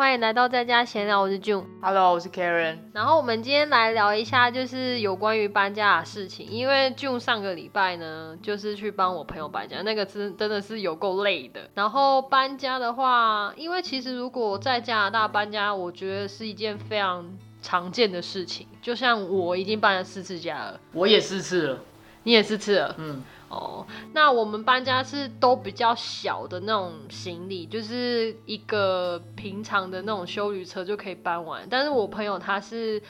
欢迎来到在家闲聊，我是 June。Hello，我是 Karen。然后我们今天来聊一下，就是有关于搬家的事情。因为 June 上个礼拜呢，就是去帮我朋友搬家，那个真真的是有够累的。然后搬家的话，因为其实如果在加拿大搬家，我觉得是一件非常常见的事情。就像我已经搬了四次家了，我也四次了，你也四次了。嗯，哦，那我们搬家是都比较小的那种行李，就是一个平常的那种修旅车就可以搬完。但是我朋友他是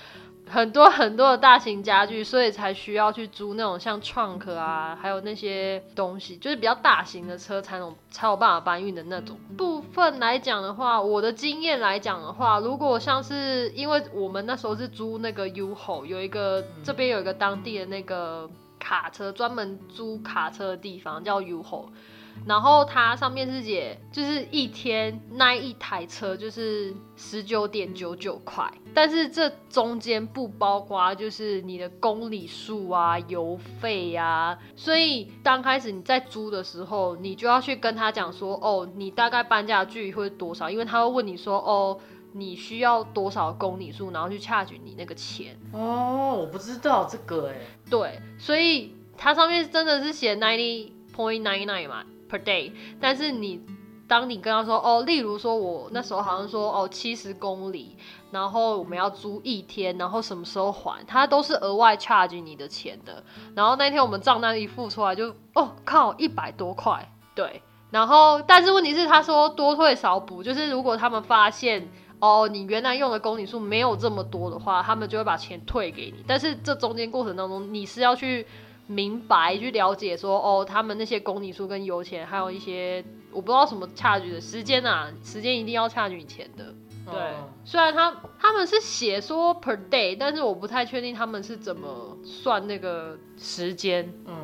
很多很多的大型家具，所以才需要去租那种像 trunk 啊，还有那些东西，就是比较大型的车才能才有办法搬运的那种部分来讲的话，我的经验来讲的话，如果像是因为我们那时候是租那个 U 吼，有一个这边有一个当地的那个。卡车专门租卡车的地方叫 U h o 然后它上面是写就是一天那一台车就是十九点九九块，但是这中间不包括就是你的公里数啊、油费呀、所以刚开始你在租的时候，你就要去跟他讲说，哦，你大概搬家距离会多少，因为他会问你说，哦。你需要多少公里数，然后去 charge 你那个钱。哦，我不知道这个哎，对，所以它上面真的是写 ninety point nine nine 嘛 per day，但是你当你跟他说哦，例如说我那时候好像说哦七十公里，然后我们要租一天，然后什么时候还，它都是额外 charge 你的钱的。然后那天我们账单一付出来就哦靠一百多块，对。然后但是问题是他说多退少补，就是如果他们发现。哦，你原来用的公里数没有这么多的话，他们就会把钱退给你。但是这中间过程当中，你是要去明白、去了解说，哦，他们那些公里数跟油钱，还有一些我不知道什么差距的时间啊，时间一定要差距你钱的。对，哦虽然他他们是写说 per day，但是我不太确定他们是怎么算那个时间，嗯，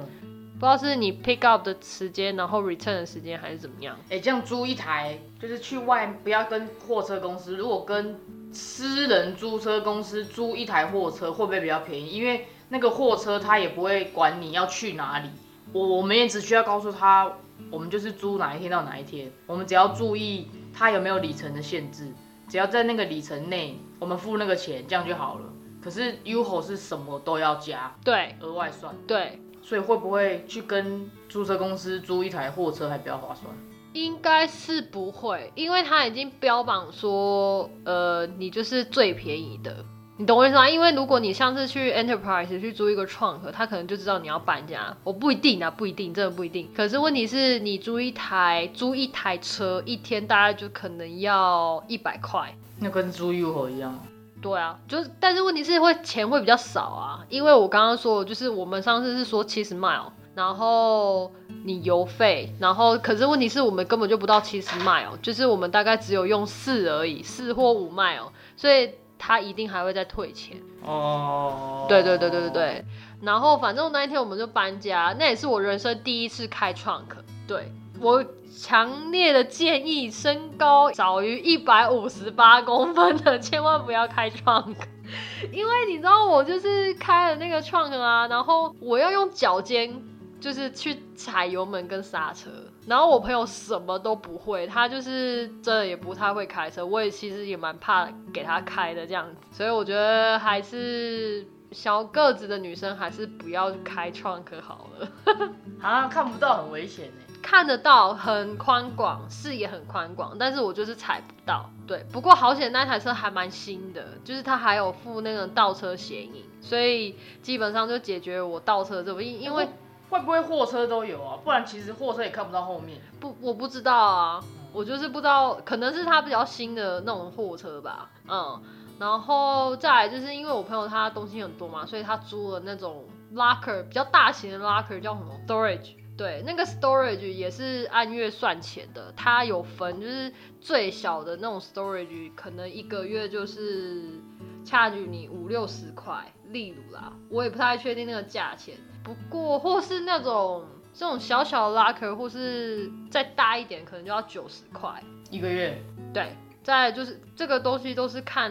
不知道是你 pick up 的时间，然后 return 的时间，还是怎么样。哎，这样租一台就是去外不要跟货车公司，如果跟私人租车公司租一台货车，会不会比较便宜？因为那个货车他也不会管你要去哪里，我我们也只需要告诉他，我们就是租哪一天到哪一天，我们只要注意他有没有里程的限制，只要在那个里程内，我们付那个钱，这样就好了。可是 UHO 是什么都要加，对额外算。对，所以会不会去跟租车公司租一台货车还比较划算？应该是不会，因为他已经标榜说，呃，你就是最便宜的，你懂我意思吗？因为如果你上次去 Enterprise 去租一个 trunk，他可能就知道你要搬家，我不一定啊，不一定，真的不一定。可是问题是你租一台租一台车，一天大概就可能要一百块。那跟租 UHO 一样。对啊，就是，但是问题是会钱会比较少啊，因为我刚刚说，就是我们上次是说七十 mile，然后你油费，然后可是问题是我们根本就不到七十 mile，就是我们大概只有用四而已，四或五 mile，所以他一定还会再退钱。哦。对对对对对对，然后反正那一天我们就搬家，那也是我人生第一次开 trunk，对我强烈的建议，身高少于一百五十八公分的千万不要开创。可 因为你知道我就是开了那个创可啊，然后我要用脚尖就是去踩油门跟刹车，然后我朋友什么都不会，他就是真的也不太会开车，我也其实也蛮怕给他开的这样子，所以我觉得还是小个子的女生还是不要开 trunk 好了。啊，看不到很危险呢。看得到很宽广，视野很宽广，但是我就是踩不到。对，不过好险那台车还蛮新的，就是它还有附那个倒车显影，所以基本上就解决我倒车这个因因为会不会货车都有啊？不然其实货车也看不到后面。不我不知道啊，我就是不知道，可能是它比较新的那种货车吧，嗯，然后再来就是因为我朋友他东西很多嘛，所以他租了那种 locker 比较大型的 locker 叫什么 storage。对，那个 storage 也是按月算钱的，它有分，就是最小的那种 storage 可能一个月就是差距你五六十块，例如啦，我也不太确定那个价钱。不过或是那种这种小小的 locker，或是再大一点，可能就要九十块。一个月。对，再就是这个东西都是看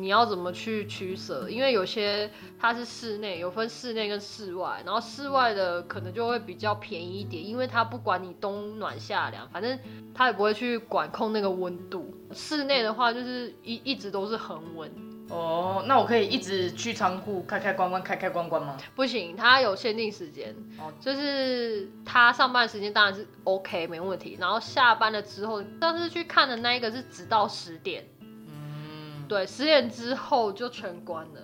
你要怎么去取舍，因为有些它是室内，有分室内跟室外，然后室外的可能就会比较便宜一点，因为它不管你冬暖夏凉，反正它也不会去管控那个温度。室内的话就是一一直都是恒温，哦，那我可以一直去仓库开开关关开开关关吗？不行，它有限定时间，哦就是他上班时间当然是 OK 没问题，然后下班了之后，上次去看的那一个是直到十点，嗯，对，十点之后就全关了。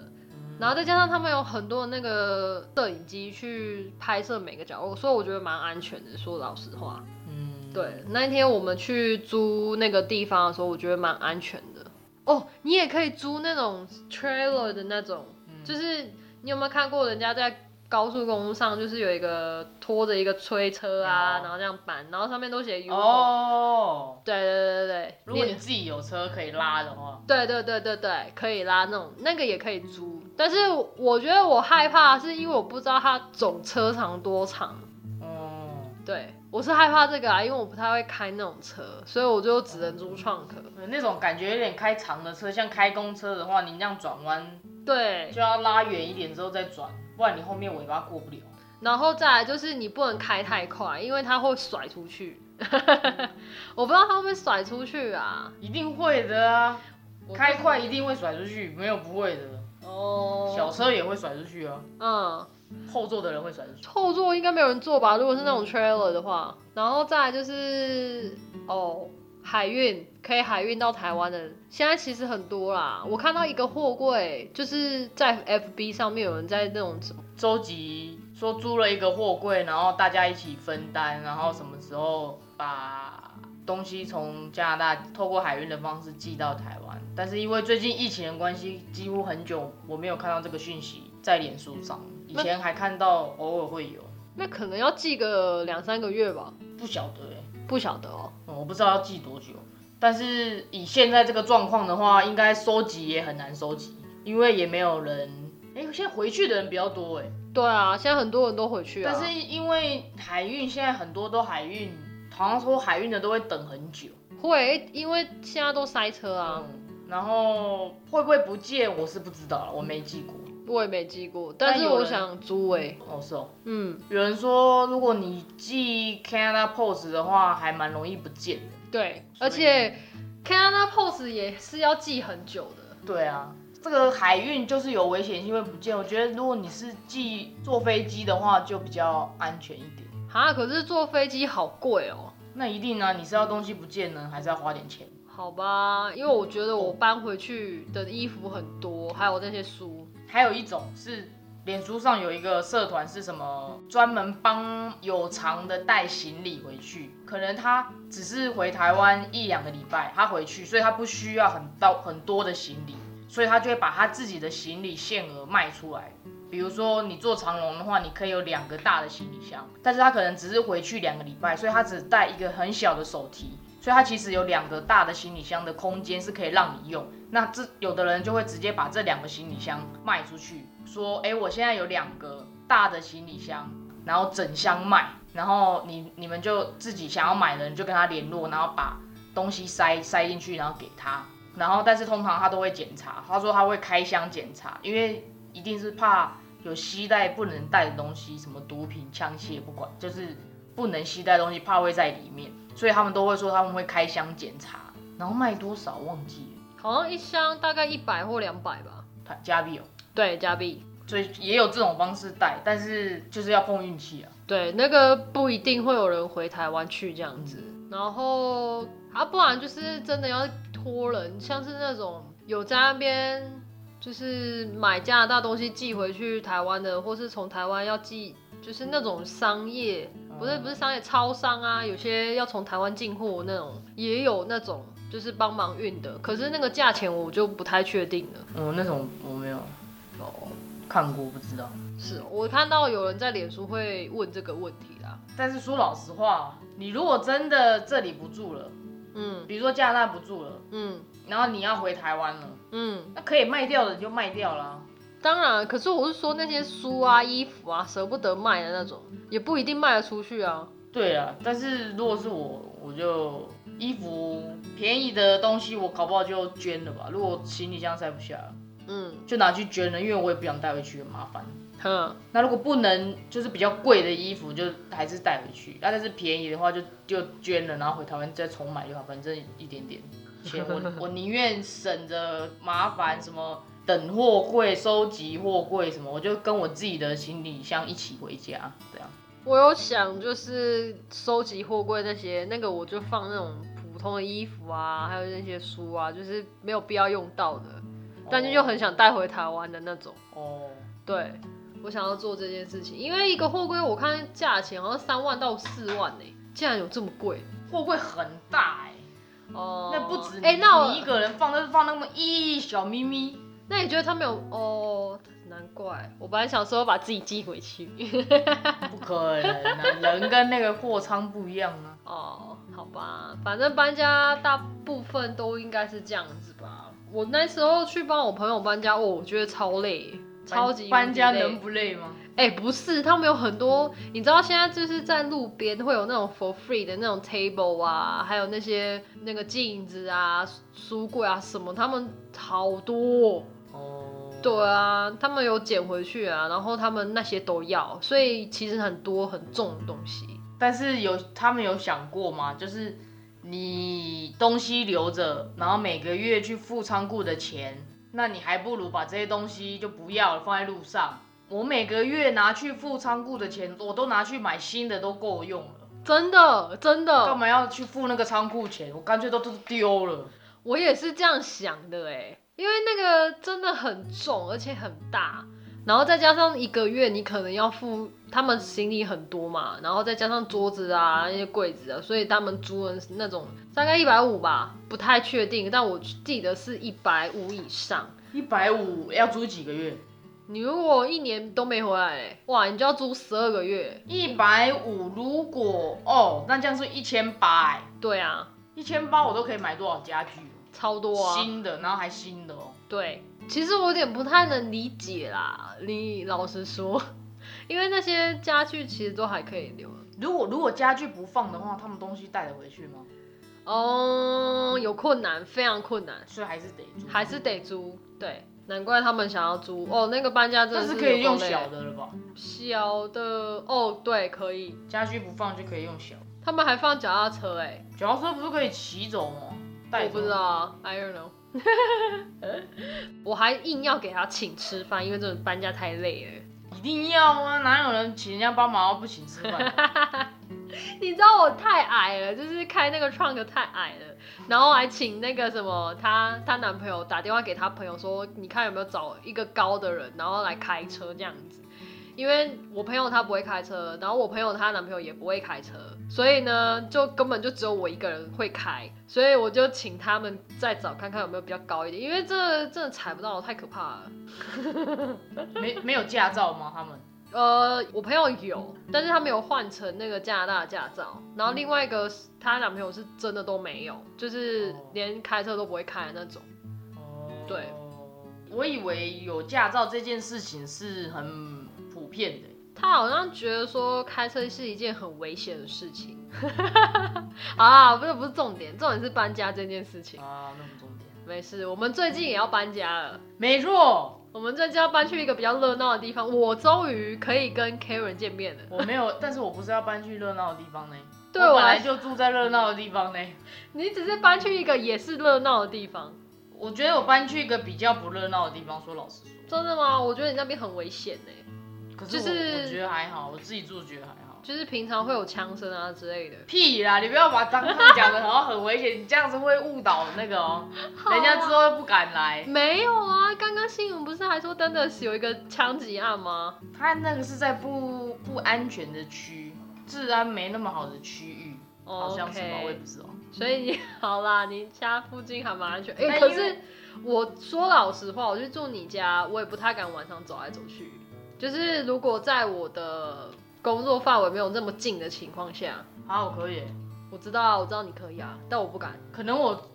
然后再加上他们有很多那个摄影机去拍摄每个角落，所以我觉得蛮安全的。说老实话，嗯，对，那一天我们去租那个地方的时候，我觉得蛮安全的。哦，你也可以租那种 trailer 的那种，就是你有没有看过人家在高速公路上，就是有一个拖着一个推车啊，然后这样搬，然后上面都写 U。哦，对对对对对，如果你自己有车可以拉的话，对对对对对，可以拉那种，那个也可以租。但是我觉得我害怕，是因为我不知道它总车长多长。哦，对，我是害怕这个啊，因为我不太会开那种车，所以我就只能租创客。那种感觉有点开长的车，像开公车的话，你那样转弯对，就要拉远一点之后再转，不然你后面尾巴过不了。然后再来就是你不能开太快，因为它会甩出去。我不知道它会不会甩出去啊？一定会的啊，我开快一定会甩出去，没有不会的。哦，小车也会甩出去啊，嗯，后座的人会甩出去。后座应该没有人坐吧？如果是那种 trailer 的话，然后再来就是哦，海运可以海运到台湾的，现在其实很多啦。我看到一个货柜，就是在 FB 上面有人在那种收集说租了一个货柜，然后大家一起分担，然后什么时候把东西从加拿大透过海运的方式寄到台湾。但是因为最近疫情的关系，几乎很久我没有看到这个讯息在脸书上，以前还看到偶尔会有，那可能要寄个两三个月吧，不晓得哎、不晓得哦。嗯我不知道要寄多久。但是以现在这个状况的话，应该收集也很难收集，因为也没有人。哎、现在回去的人比较多哎、对啊，现在很多人都回去啊。但是因为海运现在很多都海运，好像说海运的都会等很久。会，因为现在都塞车啊。嗯，然后会不会不见，我是不知道了，我没寄过。我也没寄过，但是我想租诶、哦，是哦。嗯，有人说，如果你寄 Canada Post 的话，还蛮容易不见的。对，而且 Canada Post 也是要寄很久的。对啊，这个海运就是有危险性会不见。我觉得如果你是寄坐飞机的话，就比较安全一点。哈，可是坐飞机好贵哦。那一定啊，你是要东西不见呢，还是要花点钱？好吧，因为我觉得我搬回去的衣服很多，还有那些书。还有一种是，脸书上有一个社团是什么，专门帮有偿的带行李回去。可能他只是回台湾一两个礼拜，他回去，所以他不需要很到很多的行李，所以他就会把他自己的行李限额卖出来。比如说你做长龙的话，你可以有两个大的行李箱，但是他可能只是回去两个礼拜，所以他只带一个很小的手提，所以他其实有两个大的行李箱的空间是可以让你用。那这有的人就会直接把这两个行李箱卖出去，说，哎、我现在有两个大的行李箱，然后整箱卖，然后你你们就自己想要买的人就跟他联络，然后把东西塞塞进去，然后给他，然后但是通常他都会检查，他说他会开箱检查，因为一定是怕有携带不能带的东西，什么毒品、枪械不管，就是不能携带东西，怕会在里面，所以他们都会说他们会开箱检查，然后卖多少忘记了，好像一箱大概一百或两百吧。台加币哦，对，加币。所以也有这种方式带，但是就是要碰运气啊。对，那个不一定会有人回台湾去这样子。然后啊，不然就是真的要托人，像是那种有在那边就是买加拿大东西寄回去台湾的，或是从台湾要寄，就是那种商业，不是不是商业超商啊，有些要从台湾进货那种，也有那种就是帮忙运的，可是那个价钱我就不太确定了。嗯，那种我没有哦，看过，不知道。是我看到有人在脸书会问这个问题啦。但是说老实话，你如果真的这里不住了，嗯比如说加拿大不住了，嗯然后你要回台湾了，嗯。那可以卖掉的你就卖掉啦。当然，可是我是说那些书啊、衣服啊，舍不得卖的那种，也不一定卖得出去啊。对啊，但是如果是我，我就衣服便宜的东西，我搞不好就捐了吧。如果行李箱塞不下，嗯，就拿去捐了，因为我也不想带回去，很麻烦。哼，那如果不能，就是比较贵的衣服，就还是带回去。那、但是便宜的话就，就捐了，然后回台湾再重买就好，反正一点点钱，我 我宁愿省着麻烦什么等货柜、收集货柜什么，我就跟我自己的行李箱一起回家，这样。我有想就是收集货柜那些，那个我就放那种普通的衣服啊，还有那些书啊，就是没有必要用到的，但是又很想带回台湾的那种。哦，对，我想要做这件事情，因为一个货柜我看价钱好像三万到四万呢、竟然有这么贵货柜很大哎、哦。那不止你,、哎、那我你一个人放，那是放那么一小咪咪。那你觉得他们有哦？难怪，我本来想说把自己寄回去。不可能啊，人跟那个货仓不一样啊。哦，好吧，反正搬家大部分都应该是这样子吧。我那时候去帮我朋友搬家，哦，我觉得超累，超级搬家能不累吗？哎、不是，他们有很多，你知道现在就是在路边会有那种 for free 的那种 table 啊，还有那些那个镜子啊、书柜啊什么，他们好多。哦，对啊，他们有捡回去啊，然后他们那些都要，所以其实很多很重的东西。但是有他们有想过吗？就是你东西留着，然后每个月去付仓库的钱，那你还不如把这些东西就不要了，放在路上。我每个月拿去付仓库的钱，我都拿去买新的，都够用了。真的，真的干，嘛要去付那个仓库钱？我干脆都都丢了。我也是这样想的哎，因为那个真的很重，而且很大，然后再加上一个月你可能要付，他们行李很多嘛，然后再加上桌子啊那些柜子啊，所以他们租的那种大概一百五吧，不太确定，但我记得是一百五以上。一百五要租几个月？你如果一年都没回来嘞，哇，你就要租十二个月。一百五，如果哦，那这样是一千八哎，对啊，一千八我都可以买多少家具？超多啊。新的，然后还新的哦。对，其实我有点不太能理解啦。你老实说，因为那些家具其实都还可以留。如果如果家具不放的话，他们东西带得回去吗？哦，有困难，非常困难，所以还是得租。还是得租。对，难怪他们想要租。哦，那个搬家真的是是可以用小的了吧？小的哦，对，可以。家具不放就可以用小。他们还放脚踏车哎，脚踏车不是可以骑走吗？我不知道。啊，I don't know。我还硬要给他请吃饭，因为这种搬家太累了。一定要啊！哪有人请人家帮忙不请吃饭？你知道我太矮了，就是开那个 trunk 太矮了，然后还请那个什么，她她男朋友打电话给她朋友说，你看有没有找一个高的人，然后来开车这样子。因为我朋友他不会开车，然后我朋友她男朋友也不会开车，所以呢，就根本就只有我一个人会开，所以我就请他们再找看看有没有比较高一点，因为这真的踩不到，太可怕了。没没有驾照吗？他们呃，我朋友有，但是他没有换成那个加拿大的驾照。然后另外一个她男朋友是真的都没有，就是哦连开车都不会开的那种。哦对，我以为有驾照这件事情是很他好像觉得说开车是一件很危险的事情。好啦，不是不是重点，重点是搬家这件事情。啊，那不重点。没事，我们最近也要搬家了。没错，我们最近要搬去一个比较热闹的地方，我终于可以跟 Karen 见面了。我没有，但是我不是要搬去热闹的地方呢。对我我本来就住在热闹的地方呢。你只是搬去一个也是热闹的地方，我觉得我搬去一个比较不热闹的地方，说老实说，真的吗？我觉得你那边很危险呢。可是我、就是我觉得还好，我自己住觉得还好。就是平常会有枪声啊之类的。屁啦！你不要把脏话讲的好像很危险，你这样子会误导那个哦、人家之后不敢来。没有啊，刚刚新闻不是还说 Dundas 有一个枪击案吗？他那个是在不不安全的区，治安没那么好的区域，好像是吧我也不知道。所以你 好啦，你家附近还蛮安全。哎、可是我说老实话，我去住你家，我也不太敢晚上走来走去。就是如果在我的工作范围没有那么近的情况下，好，我可以。我知道啊，我知道你可以啊，但我不敢。可能我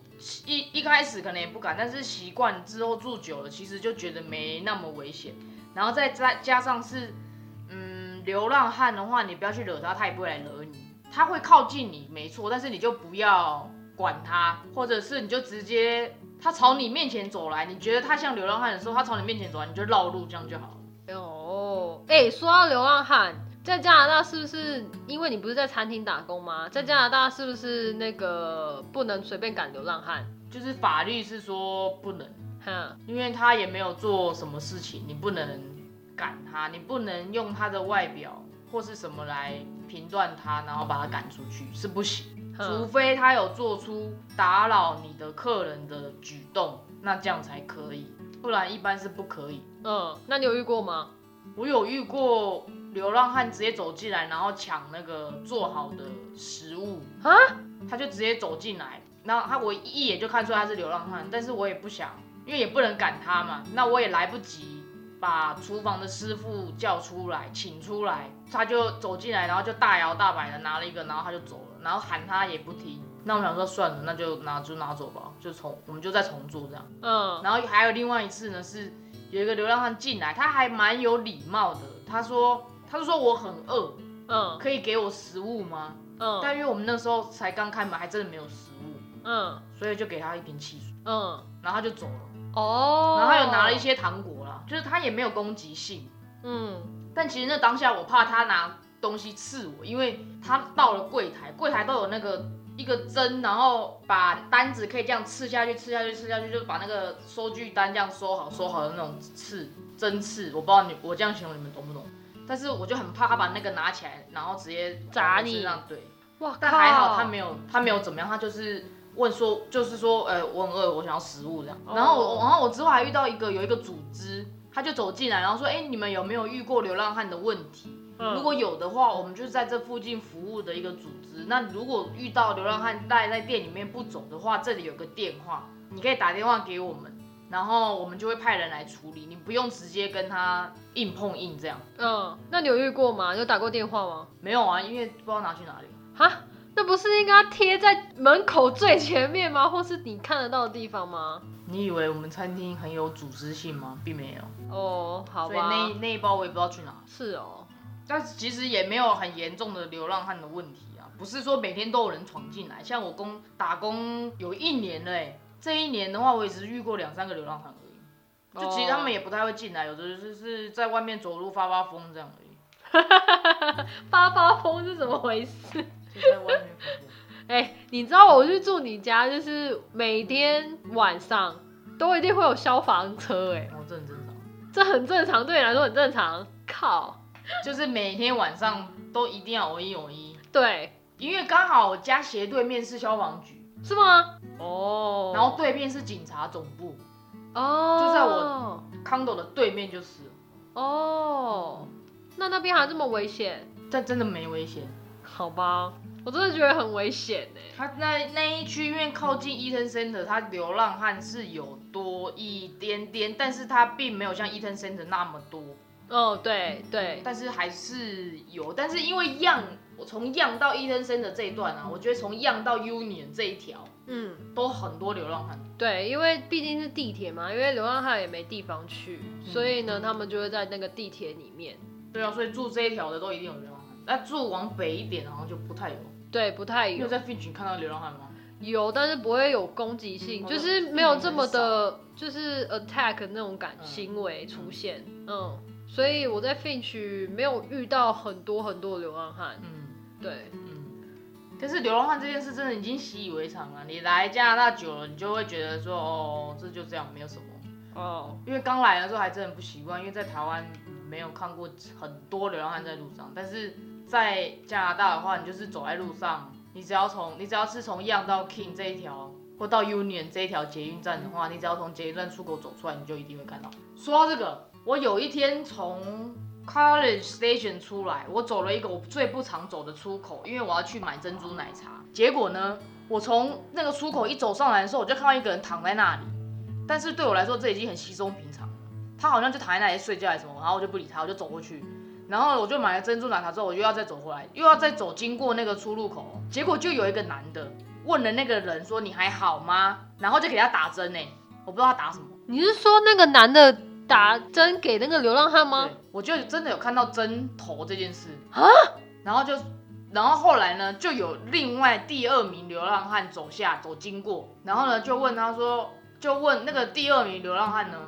一一开始可能也不敢，但是习惯之后住久了，其实就觉得没那么危险。然后再再加上是，嗯，流浪汉的话，你不要去惹他，他也不会来惹你。他会靠近你，没错，但是你就不要管他，或者是你就直接他朝你面前走来，你觉得他像流浪汉的时候，他朝你面前走来，你就绕路，这样就好了。哦，哎、说到流浪汉，在加拿大是不是因为你不是在餐厅打工吗？在加拿大是不是那个不能随便赶流浪汉？就是法律是说不能，哼，因为他也没有做什么事情，你不能赶他，你不能用他的外表或是什么来评断他，然后把他赶出去是不行。除，非他有做出打扰你的客人的举动，那这样才可以，不然一般是不可以。嗯，那你有遇过吗？我有遇过流浪汉直接走进来，然后抢那个做好的食物，啊？他就直接走进来，然后他我一眼就看出来他是流浪汉，但是我也不想，因为也不能赶他嘛，那我也来不及把厨房的师傅叫出来，请出来，他就走进来，然后就大摇大摆的拿了一个，然后他就走了，然后喊他也不听，那我想说算了，那就拿就拿走吧，就重我们就再重做这样。嗯，然后还有另外一次呢，是有一个流浪汉进来，他还蛮有礼貌的，他说他就说我很饿，嗯，可以给我食物吗？嗯，但因为我们那时候才刚开门，还真的没有食物，嗯，所以就给他一瓶汽水，嗯，然后他就走了。哦，然后他有拿了一，些糖果啦，就是他也没有攻击性，嗯，但其实那当下我怕他拿东西刺我，因为他到了柜台，柜台都有那个一个针，然后把单子可以这样刺下去，刺下去，刺下去，就把那个收据单这样收好，收好的那种刺针刺，我不知道你我这样形容你们懂不懂？但是我就很怕他把那个拿起来，然后直接砸你这样对。哇，但还好他没有，他没有怎么样，他就是问说，就是说，呃，我很饿，我想要食物这样。哦然后我，然后我之后还遇到一个有一个组织，他就走进来，然后说，哎、你们有没有遇过流浪汉的问题？嗯如果有的话，我们就是在这附近服务的一个组织。那如果遇到流浪汉待在店里面不走的话，这里有个电话，你可以打电话给我们，然后我们就会派人来处理，你不用直接跟他硬碰硬这样。嗯，那你有遇过吗？有打过电话吗？没有啊，因为不知道拿去哪里。哈，那不是应该贴在门口最前面吗？或是你看得到的地方吗？你以为我们餐厅很有组织性吗？并没有。哦，好所以吧，那那一包我也不知道去哪，是哦，但是其实也没有很严重的流浪汉的问题啊，不是说每天都有人闯进来。像我工打工有一年了，哎，这一年的话，我也只是遇过两三个流浪汉而已。就其实他们也不太会进来，有的就是在外面走路发发疯这样而已，发发疯是怎么回事？就在外面。哎、你知道我去住你家，就是每天晚上都一定会有消防车、哎，哦，这很正常，这很正常，对你来说很正常。靠，就是每天晚上都一定要偶一偶一，对，因为刚好我家斜对面是消防局，是吗？哦，然后对面是警察总部哦，就在我，condo 的对面就是了，哦，那那边还这么危险？但真的没危险。好吧，我真的觉得很危险哎。他那那一区因为靠近 Eaton Center，它流浪汉是有多一点点，但是它并没有像 Eaton Center 那么多，哦，对对，但是还是有。但是因为我从 Young 到 Eaton Center 这一段啊，我觉得从 Young 到 Union 这一条嗯，都很多流浪汉。对，因为毕竟是地铁嘛，因为流浪汉也没地方去，嗯所以呢，他们就会在那个地铁里面。对啊，所以住这一条的都一定有流浪汉。那住往北一点好像就不太有。对，不太有你有在 Finch 看到流浪汉吗？有，但是不会有攻击性，哦就是没有这么的，就是 attack 那种感嗯行为出现。嗯，所以我在 Finch 没有遇到很多很多流浪汉。嗯对，嗯。但是流浪汉这件事真的已经习以为常了。你来加拿大久了，你就会觉得说，哦，这就这样，没有什么。哦，因为刚来的时候还真的不习惯，因为在台湾没有看过很多流浪汉在路上，但是在加拿大的话，你就是走在路上，你只要从你只要是从 Young 到 King 这一条，或到 Union 这一条捷运站的话，你只要从捷运站出口走出来，你就一定会看到。说到这个，我有一天从 College Station 出来，我走了一个我最不常走的出口，因为我要去买珍珠奶茶。结果呢，我从那个出口一走上来的时候，我就看到一个人躺在那里。但是对我来说，这已经很稀松平常了。他好像就躺在那里睡觉还是什么，然后我就不理他，我就走过去，然后我就买了珍珠奶茶之后，我又要再走回来，又要再走经过那个出入口，结果就有一个男的问了那个人说你还好吗？然后就给他打针呢，我不知道他打什么。你是说那个男的打针给那个流浪汉吗？，我就真的有看到针头这件事啊，然后就然后后来呢，就有另外第二名流浪汉走下走经过，然后呢就问他说，就问那个第二名流浪汉呢，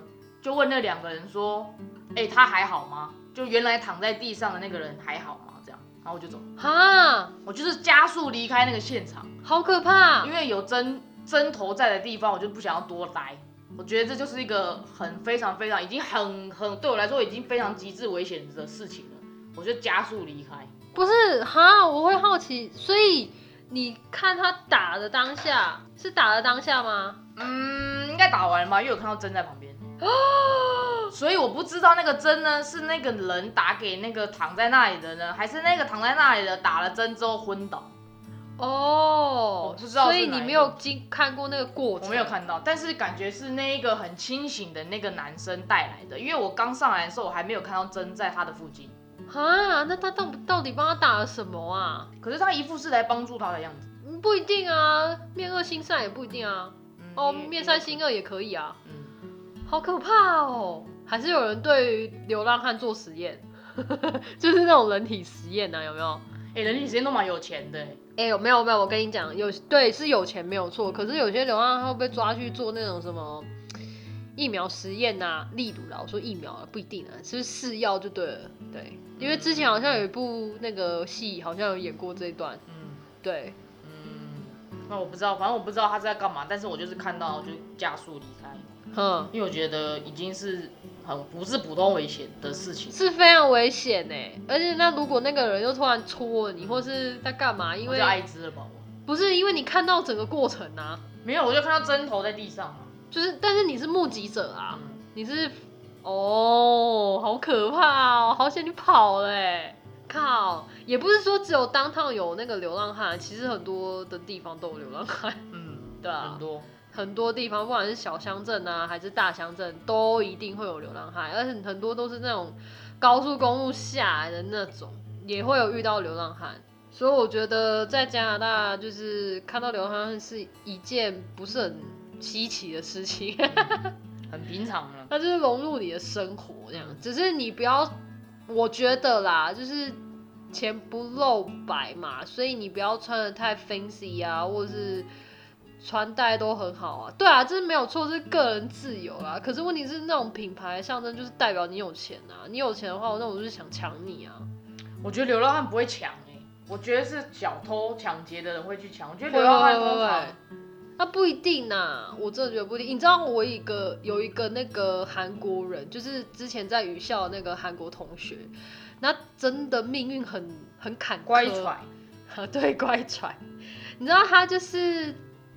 就问那两个人说，哎、他还好吗？就原来躺在地上的那个人还好吗？这样，然后我就走，哈，我就是加速离开那个现场，好可怕因！为有针针头在的地方，我就不想要多待。我觉得这就是一个很非常非常已经很很对我来说已经非常极致危险的事情了，我就加速离开。不是哈，我会好奇，所以你看他打的当下是打的当下吗？嗯，应该打完了吧？因为我看到针在旁边，所以我不知道那个针呢是那个人打给那个躺在那里的呢，还是那个躺在那里的打了针之后昏倒？哦，我不知道所以你没有经看过那个过程，我没有看到，但是感觉是那一个很清醒的那个男生带来的，因为我刚上来的时候我还没有看到针在他的附近，啊，那他到到底帮他打了什么啊？可是他一副是来帮助他的样子。嗯不一定啊，面恶心善也不一定啊。嗯哦，面善心恶也可以啊，嗯，好可怕哦！还是有人对于流浪汉做实验，就是那种人体实验呢、有没有？哎、人体实验都蛮有钱的欸，哎、有没有没有？我跟你讲，有对是有钱没有错，可是有些流浪汉会被抓去做那种什么疫苗实验呐、例如啦，我说疫苗啊，不一定啊，是不是试药就对了？对，因为之前好像有一部那个戏，好像有演过这一段，嗯对，嗯，那我不知道，反正我不知道他是在干嘛，但是我就是看到就加速离开，哼，因为我觉得已经是很不是普通危险的事情，是非常危险呢。而且那如果那个人又突然戳了你，或是在干嘛？因为艾滋了吧我。不是因为你看到整个过程啊，没有，我就看到针头在地上嘛。就是但是你是目击者啊，嗯你是哦，好可怕哦，好险你跑了哎！靠，也不是说只有当趟有那个流浪汉，其实很多的地方都有流浪汉，嗯，对啊很多。很多地方不管是小乡镇啊还是大乡镇，都一定会有流浪汉，而且很多都是那种高速公路下来的那种，也会有遇到流浪汉。所以我觉得在加拿大，就是看到流浪汉是一件不是很稀奇的事情。很平常了。它就是融入你的生活这样。只是你不要，我觉得啦，就是钱不露白嘛，所以你不要穿的太 fancy 啊，或者是穿戴都很好啊。对啊，这是没有错，这是个人自由啦。可是问题是，那种品牌象征就是代表你有钱啊，你有钱的话，那我就是想抢你啊。我觉得流浪汉不会抢哎、我觉得是小偷抢劫的人会去抢。我觉得流浪汉通常那不一定呐，我真的觉得不一定。你知道我一个有一个那个韩国人，就是之前在语校的那个韩国同学，那真的命运很很坎坷，乖舛，啊，对，乖舛。你知道他就是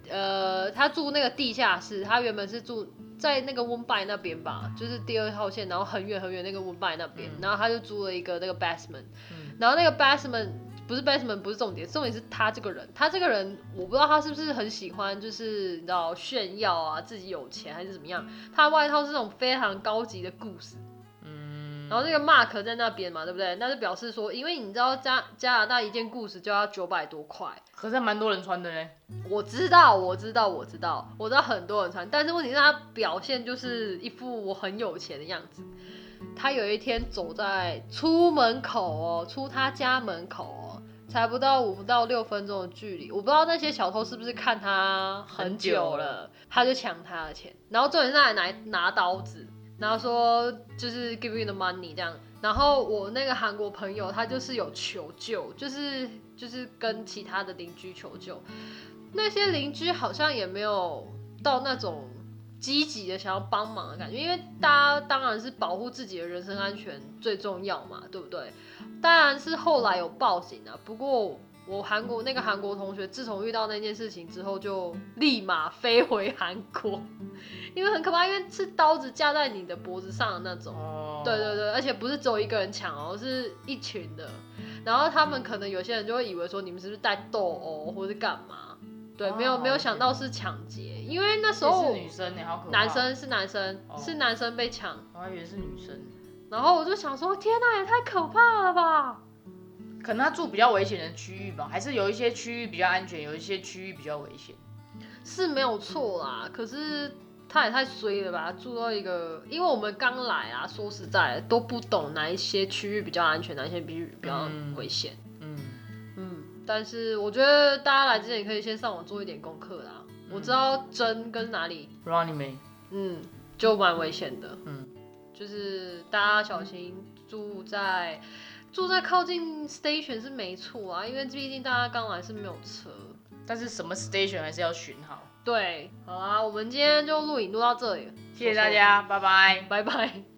呃，他住那个地下室，他原本是住在那个温拜那边吧，就是第二号线，然后很远很远那个温拜那边，嗯。然后他就租了一个那个 basement，嗯。然后那个 basement 不是 basement 不是重点，重点是他这个人，他这个人我不知道他是不是很喜欢，就是你知道炫耀啊，自己有钱还是怎么样，他的外套是那种非常高级的故事。嗯，然后那个 mark 在那边嘛，对不对？那就表示说，因为你知道加加拿大一件故事就要九百多块，可是还蛮多人穿的嘞。我知道，我知道，我知道，我知道很多人穿，但是问题是他表现就是一副我很有钱的样子。他有一天走在出门口哦，出他家门口哦，才不到五到六分钟的距离，我不知道那些小偷是不是看他很久了，他就抢他的钱，然后重点是他还拿拿刀子，然后说就是 give you the money 这样，然后我那个韩国朋友他就是有求救，就是就是跟其他的邻居求救，那些邻居好像也没有到那种积极的想要帮忙的感觉，因为大家当然是保护自己的人身安全最重要嘛，对不对？当然是后来有报警啊，不过我韩国那个韩国同学自从遇到那件事情之后，就立马飞回韩国，因为很可怕，因为是刀子架在你的脖子上的那种。哦，对对对，而且不是只有一个人抢哦，是一群的。然后他们可能有些人就会以为说你们是不是带斗殴或是干嘛？对，没有哦没有想到是抢劫，因为那时候是女生呢，好可怕。男，生是男生、哦是男生被抢，我还以为是女生。然后我就想说，天哪，也太可怕了吧！可能他住比较危险的区域吧，还是有一些区域比较安全，有一些区域比较危险。是没有错啦，可是他也太衰了吧，住到一个，因为我们刚来啊，说实在都不懂哪一些区域比较安全，哪一些比比较嗯危险。嗯，嗯，但是我觉得大家来之前也可以先上网做一点功课啦。我知道针跟哪里，Running Man，嗯，就蛮危险的。嗯，就是大家小心住在住在靠近 station 是没错啊，因为毕竟大家刚来是没有车。但是什么 station 还是要巡好。对，好啊，我们今天就录影录到这里，谢谢大家，拜拜。拜拜。